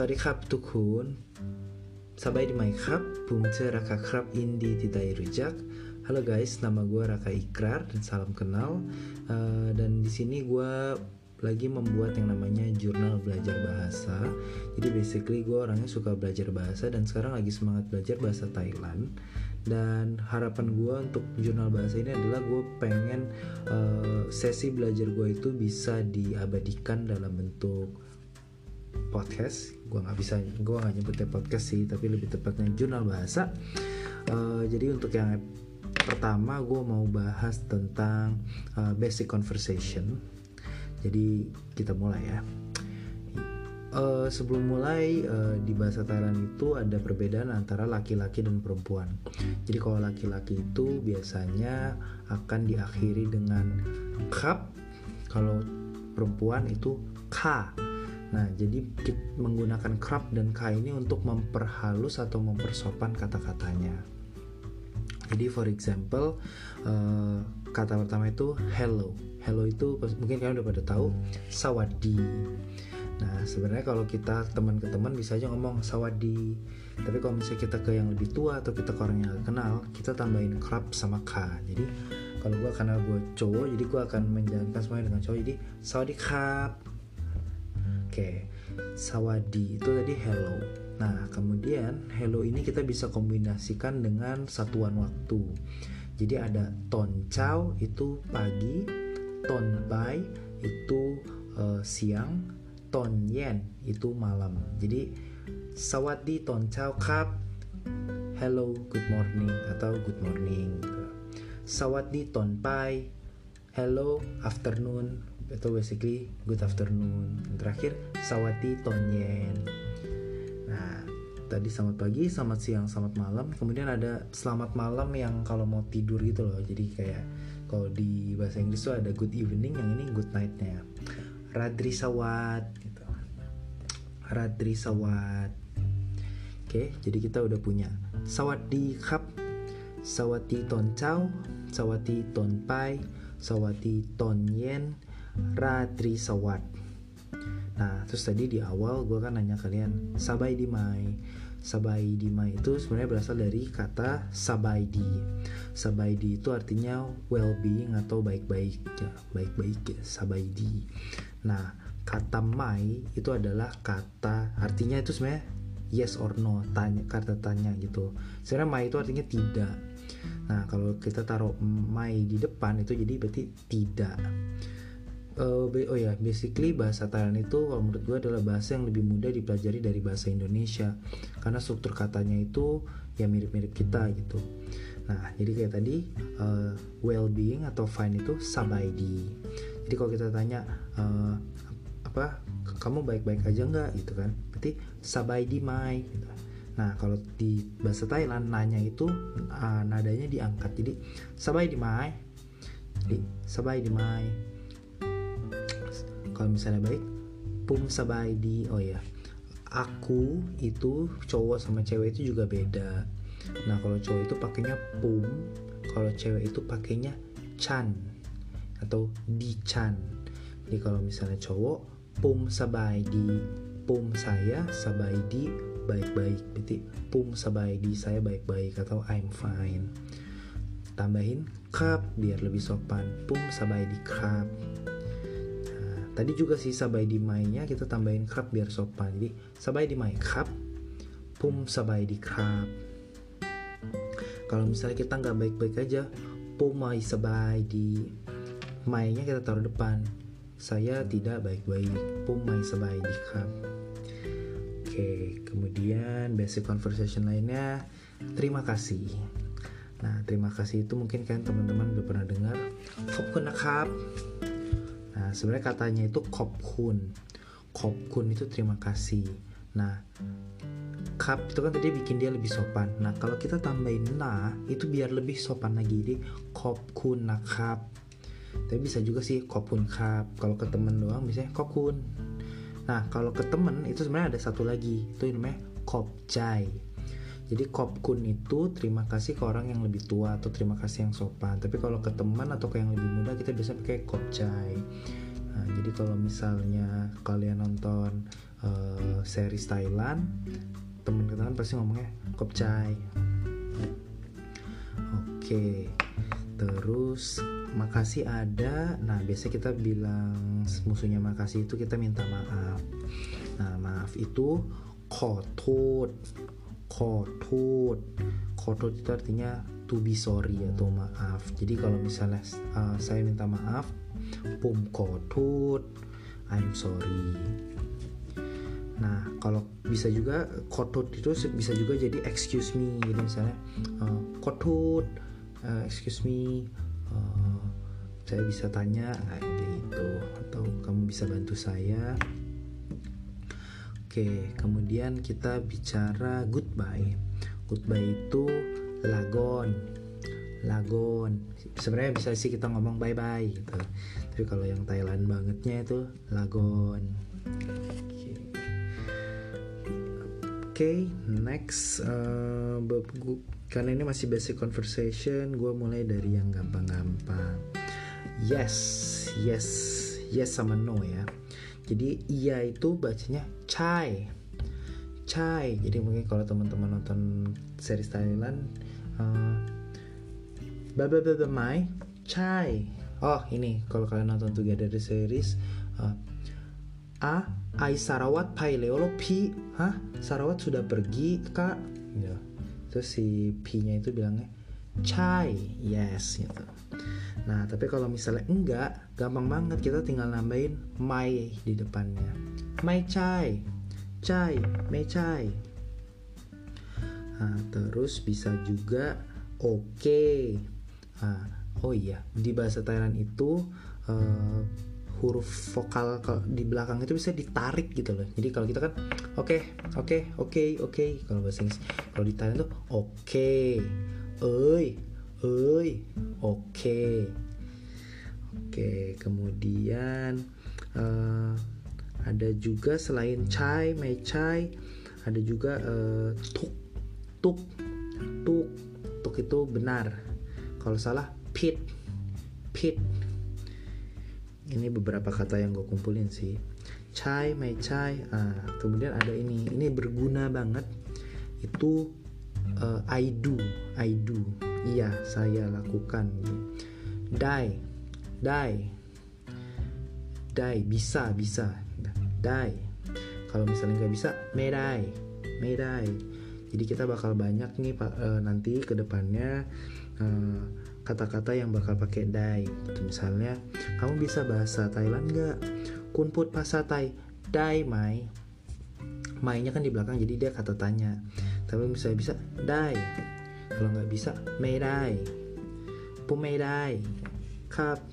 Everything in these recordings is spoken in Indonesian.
สวัสดีครับทุกคนสบายดีไหมครับผมชื่อRaka Krab Indi Tidak Rujak Halo guys, nama gue Raka Ikrar dan salam kenal uh, Dan di sini gue lagi membuat yang namanya jurnal belajar bahasa Jadi basically gue orangnya suka belajar bahasa dan sekarang lagi semangat belajar bahasa Thailand dan harapan gue untuk jurnal bahasa ini adalah gue pengen uh, sesi belajar gue itu bisa diabadikan dalam bentuk podcast. Gue nggak bisa gue nggak nyebutnya podcast sih tapi lebih tepatnya jurnal bahasa. Uh, jadi untuk yang pertama gue mau bahas tentang uh, basic conversation. Jadi kita mulai ya. Uh, sebelum mulai uh, di bahasa Thailand itu ada perbedaan antara laki-laki dan perempuan. Jadi kalau laki-laki itu biasanya akan diakhiri dengan kap, kalau perempuan itu ka. Nah, jadi menggunakan krap dan ka ini untuk memperhalus atau mempersopan kata-katanya. Jadi for example, uh, kata pertama itu hello. Hello itu mungkin kalian udah pada tahu sawadi. Nah sebenarnya kalau kita teman ke teman bisa aja ngomong sawadi. Tapi kalau misalnya kita ke yang lebih tua atau kita ke orang yang kenal Kita tambahin krap sama ka. Jadi kalau gue karena gue cowok jadi gue akan menjalankan semuanya dengan cowok. Jadi sawadi krap Oke sawadi itu tadi hello. Nah kemudian hello ini kita bisa kombinasikan dengan satuan waktu. Jadi ada ton chow itu pagi Ton bai itu uh, siang ton yen itu malam. Jadi sawadi ton chao kap hello good morning atau good morning gitu. sawadi ton pai hello afternoon itu basically good afternoon. Dan terakhir sawadi ton yen nah tadi selamat pagi selamat siang selamat malam. Kemudian ada selamat malam yang kalau mau tidur gitu loh. Jadi kayak kalau di bahasa Inggris tuh ada good evening yang ini good nightnya. Radri Sawat gitu. Radri Sawat. Oke, jadi kita udah punya Sawati Kap, Sawati Ton Chow, Sawati Ton Pai, Sawati Ton Yen, Radri Sawat. Nah, terus tadi di awal gue kan nanya kalian Sabai di Mai Sabai di Mai itu sebenarnya berasal dari kata Sabaidi Sabaidi itu artinya well-being atau baik-baik ya, baik-baik ya, Sabaidi Nah, kata my itu adalah kata artinya itu sebenarnya yes or no, tanya kata tanya gitu. Sebenarnya my itu artinya tidak. Nah, kalau kita taruh my di depan itu jadi berarti tidak. Uh, oh ya, basically bahasa Thailand itu kalau menurut gue adalah bahasa yang lebih mudah dipelajari dari bahasa Indonesia. Karena struktur katanya itu ya mirip-mirip kita gitu. Nah, jadi kayak tadi uh, well-being atau fine itu sabaidi. Jadi kalau kita tanya uh, apa kamu baik-baik aja nggak? gitu kan. Berarti sabai di mai gitu. nah kalau di bahasa Thailand nanya itu uh, nadanya diangkat. Jadi sabai di mai. Jadi sabai di mai kalau misalnya baik pum sabai di oh ya aku itu cowok sama cewek itu juga beda. Nah kalau cowok itu pakainya pum kalau cewek itu pakainya chan atau di chan jadi kalau misalnya cowok pum sabai di pum saya sabai di baik-baik. Berarti pum sabai di saya baik-baik atau I'm fine. Tambahin cup biar lebih sopan. Pum sabai di cup tadi juga sih sabai di mainnya kita tambahin cup biar sopan. Jadi sabai di mai cup pum sabai di cup kalau misalnya kita nggak baik-baik aja pum mai sabai di mainnya kita taruh depan. Saya tidak baik-baik pumai sebaik dikam oke kemudian basic conversation lainnya. Terima kasih. Nah terima kasih itu mungkin kan teman-teman udah pernah dengar. Kopkun nakap nah sebenarnya katanya itu kopkun kopkun itu terima kasih. Nah kap itu kan tadi bikin dia lebih sopan. Nah kalau kita tambahin na itu biar lebih sopan lagi. Jadi kopkun nakap tapi bisa juga sih kopun kap kalau ke temen doang biasanya kokun nah kalau ke temen itu sebenarnya ada satu lagi. Itu namanya kopjai jadi kopkun itu terima kasih ke orang yang lebih tua atau terima kasih yang sopan. Tapi kalau ke teman atau ke yang lebih muda kita bisa pakai kopjai nah, jadi kalau misalnya kalian nonton uh, series Thailand temen kalian pasti ngomongnya kop chai oke terus makasih ada. Nah biasanya kita bilang musuhnya makasih itu kita minta maaf. Nah maaf itu kotut kotut kotut itu artinya to be sorry atau maaf. Jadi kalau misalnya uh, saya minta maaf pum kotut I'm sorry. Nah, kalau bisa juga kotut itu bisa juga jadi excuse me. Jadi misalnya uh, kotut, uh, excuse me, uh, saya bisa tanya kayak gitu. Atau kamu bisa bantu saya. Oke, kemudian kita bicara goodbye. Goodbye itu lagon, lagon. Sebenarnya bisa sih kita ngomong bye bye gitu. Tapi kalau yang Thailand bangetnya itu lagon. okay, next uh, karena ini masih basic conversation, gue mulai dari yang gampang-gampang. Yes, yes, yes sama no ya. Jadi iya itu bacanya chai, chai. Jadi mungkin kalau teman-teman nonton series Thailand, uh, baba baba mai chai. Oh ini kalau kalian nonton Together the series, uh, A Ai Sarawat Pai Leolo Pi Hah Sarawat sudah pergi kak gitu. Terus si Pi-nya itu bilangnya Chai Yes gitu Nah tapi kalau misalnya enggak Gampang banget kita tinggal nambahin Mai di depannya Mai Chai Chai Mai Chai Nah terus bisa juga Oke okay. nah, Oh iya di bahasa Thailand itu uh, huruf vokal di belakang itu bisa ditarik gitu loh. Jadi kalau kita kan oke, okay, oke, okay, oke, okay, oke. Okay. Kalau bahasa Inggris, kalau di Thailand tuh oke, okay. Oi, oke. Okay. Oke, okay, kemudian uh, ada juga selain chai, mei chai, ada juga uh, tuk, tuk, tuk, tuk itu benar. Kalau salah pit, pit ini beberapa kata yang gue kumpulin sih chai my chai ah, kemudian ada ini ini berguna banget itu uh, I do I do. Iya saya lakukan. Die die. Die bisa bisa. Die. Kalau misalnya nggak bisa medai medai jadi kita bakal banyak nih pak uh, nanti ke depannya uh, kata-kata yang bakal pakai dai gitu misalnya kamu bisa bahasa Thailand nggak? Kunput bahasa Thai dai mai mainnya kan di belakang jadi dia kata tanya tapi bisa bisa dai. Kalau nggak bisa mei dai. Pu mei dai. Kap.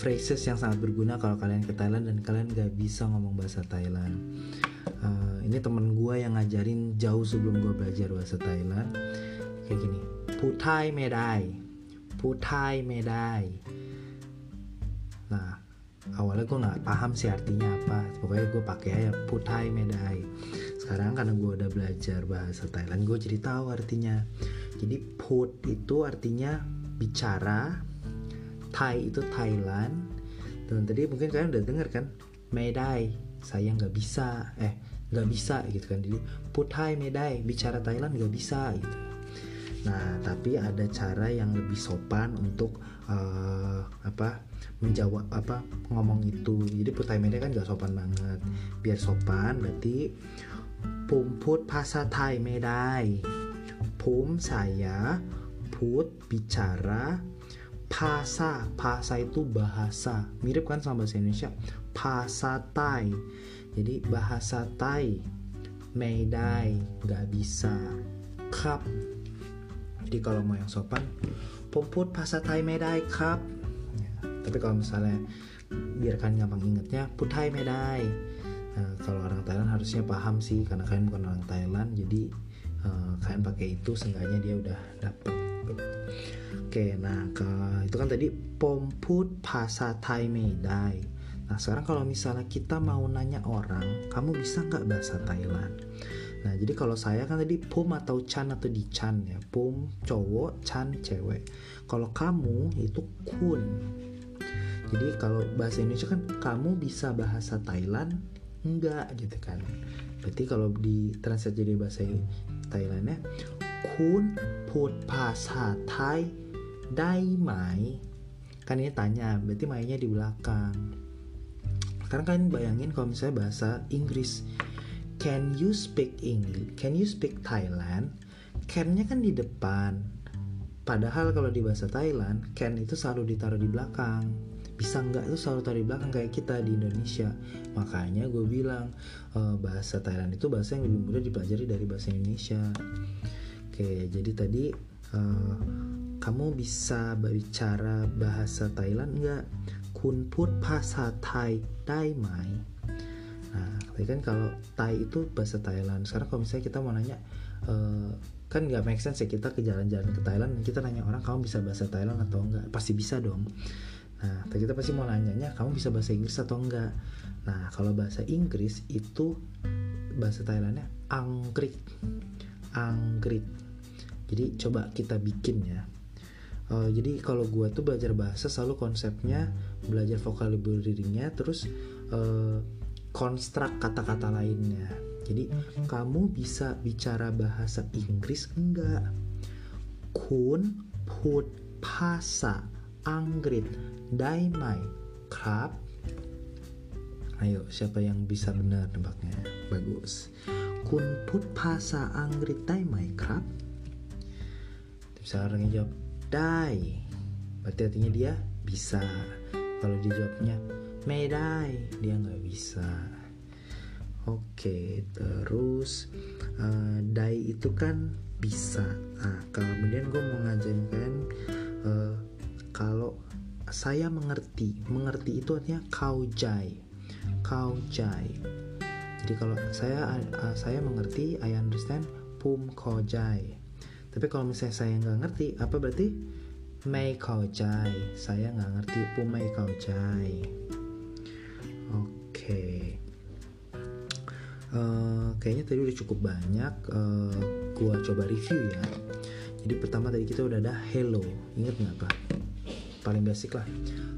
Phrases yang sangat berguna kalau kalian ke Thailand dan kalian gak bisa ngomong bahasa Thailand. Uh, ini temen gue yang ngajarin jauh sebelum gue belajar bahasa Thailand. Kayak gini, putai medai, putai medai. Nah, awalnya gue nggak paham sih artinya apa. Pokoknya gue pakai aja putai medai. Sekarang karena gue udah belajar bahasa Thailand, gue jadi tahu artinya. Jadi put itu artinya bicara, Thai itu Thailand dan tadi mungkin kalian udah denger kan Medai saya nggak bisa eh nggak bisa gitu kan. Jadi put Thai Medai bicara Thailand nggak bisa gitu. Nah tapi ada cara yang lebih sopan untuk uh, apa menjawab apa ngomong itu. Jadi put Thai Medai kan nggak sopan banget. Biar sopan berarti pumput bahasa Thai Medai pum saya put bicara Pasa, pasa itu bahasa. Mirip kan sama bahasa Indonesia. Pasa Thai. Jadi bahasa Thai. Meidai, nggak bisa. Cup. Jadi kalau mau yang sopan, pomput pasa Thai Meidai cup. Ya. Tapi kalau misalnya biarkan gampang ingetnya, putai Meidai. Nah, kalau orang Thailand harusnya paham sih karena kalian bukan orang Thailand jadi uh, kalian pakai itu seenggaknya dia udah dapet Oke, nah ke, itu kan tadi pomput pasa Thai medai. Nah sekarang kalau misalnya kita mau nanya orang, kamu bisa nggak bahasa Thailand? Nah jadi kalau saya kan tadi pum atau chan atau di chan ya, pum cowok, chan cewek. Kalau kamu itu kun. Jadi kalau bahasa Indonesia kan kamu bisa bahasa Thailand enggak gitu kan. Berarti kalau di translate jadi bahasa Thailandnya kun put pasa Thai dai mai kan ini tanya berarti mainnya di belakang sekarang kalian bayangin kalau misalnya bahasa Inggris can you speak English can you speak Thailand? Can-nya kan di depan. Padahal kalau di bahasa Thailand can itu selalu ditaruh di belakang. Bisa nggak itu selalu taruh di belakang kayak kita di Indonesia? Makanya gue bilang uh, bahasa Thailand itu bahasa yang lebih mudah dipelajari dari bahasa Indonesia. Oke jadi tadi uh, kamu bisa berbicara bahasa Thailand nggak? Kun put bahasa Thai dai mai? Nah, tapi kan kalau Thai itu bahasa Thailand. Sekarang kalau misalnya kita mau nanya, uh, kan nggak make sense ya kita ke jalan-jalan ke Thailand, kita nanya orang kamu bisa bahasa Thailand atau enggak? Pasti bisa dong. Nah, kita pasti mau nanyanya kamu bisa bahasa Inggris atau enggak? Nah, kalau bahasa Inggris itu bahasa Thailandnya angkrit, angkrit. Jadi coba kita bikin ya uh, jadi kalau gue tuh belajar bahasa selalu konsepnya belajar vocabulary-nya terus uh, kata-kata lainnya. Jadi kamu bisa bicara bahasa Inggris enggak? Kun put pasa anggrit daimai krab. Ayo siapa yang bisa benar nebaknya bagus. Kun put pasa anggrit daimai krab. Bisa orang yang jawab dai. Berarti artinya dia bisa kalau dijawabnya medai. Dia nggak bisa. Oke terus uh, dai itu kan bisa. Nah kemudian gue mau ngajarin kalian uh, kalau saya mengerti mengerti itu artinya kau jai kau jai jadi kalau saya uh, saya mengerti I understand pum jai tapi kalau misalnya saya nggak ngerti apa berarti Mei saya nggak ngerti Pu Mei Kau Jai. Oke. Uh, kayaknya tadi udah cukup banyak. Uh, gua coba review ya. Jadi pertama tadi kita udah ada hello. Inget nggak pak paling basic lah.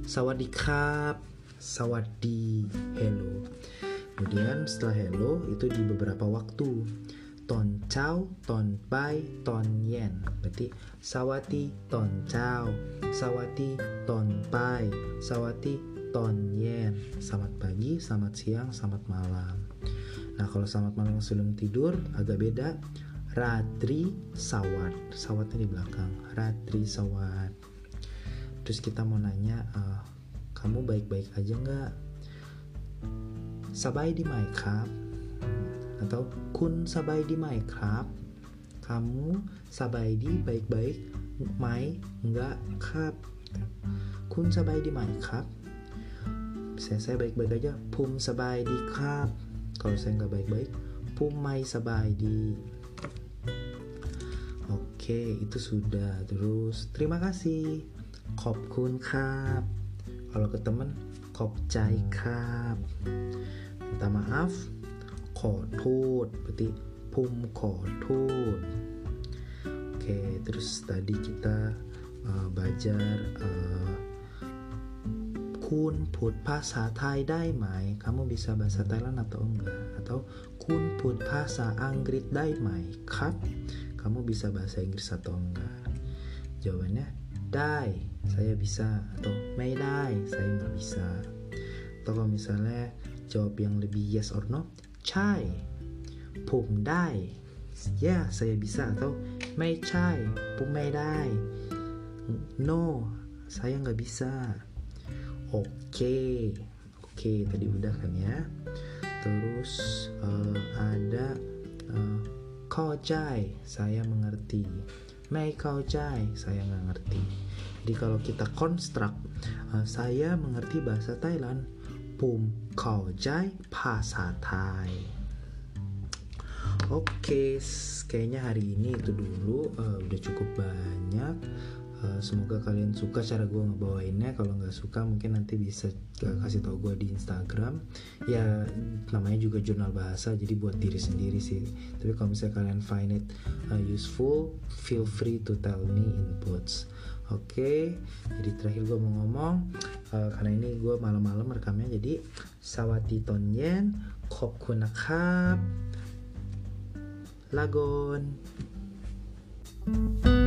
Sawadikap sawadi hello. Kemudian setelah hello itu di beberapa waktu ton chao, ton pai, ton yen. Berarti sawati ton chao, sawati ton pai, sawati ton yen. Selamat pagi, selamat siang, selamat malam. Nah, kalau selamat malam sebelum tidur agak beda. Ratri sawat, sawatnya di belakang. Ratri sawat. Terus kita mau nanya, uh, kamu baik-baik aja nggak? Sabai di cup atau kun sabai di krab kamu sabai di baik-baik mai enggak krab kun sabai di krab saya saya baik-baik aja. Pum sabai di krab kalau saya nggak baik-baik pum mai sabai di. Oke itu sudah. Terus terima kasih. Kop kun krab kalau ke temen kop cai krab minta maaf ขอโทษ berarti pum ขอโทษ oke terus tadi kita uh, belajar uh, kun put ภาษาไทยได้ไหม kamu bisa bahasa Thailand atau enggak atau kun put ภาษาอังกฤษได้ไหมครับ kamu bisa bahasa Inggris atau enggak jawabannya dai saya bisa atau may dai saya nggak bisa atau kalau misalnya jawab yang lebih yes or no ใช่ผมได้ yeah saya bisa atau ไม่ใช่ผมไม่ได้ no saya nggak bisa oke okay. oke okay, tadi udah kan ya terus uh, ada uh, jai saya mengerti Mei jai saya nggak ngerti jadi kalau kita konstruk uh, saya mengerti bahasa Thailand ผมเข้าใจภาษาไทย Oke, kayaknya hari ini itu dulu uh, udah cukup banyak. uh, semoga kalian suka cara gue ngebawainnya kalau nggak suka mungkin nanti bisa kasih tau gue di Instagram ya namanya juga jurnal bahasa jadi buat diri sendiri sih tapi kalau misalnya kalian find it uh, useful feel free to tell me inputs Oke, okay, jadi terakhir gue mau ngomong uh, karena ini gue malam-malam rekamnya jadi sawati tonyen kop kunakap lagon. thank you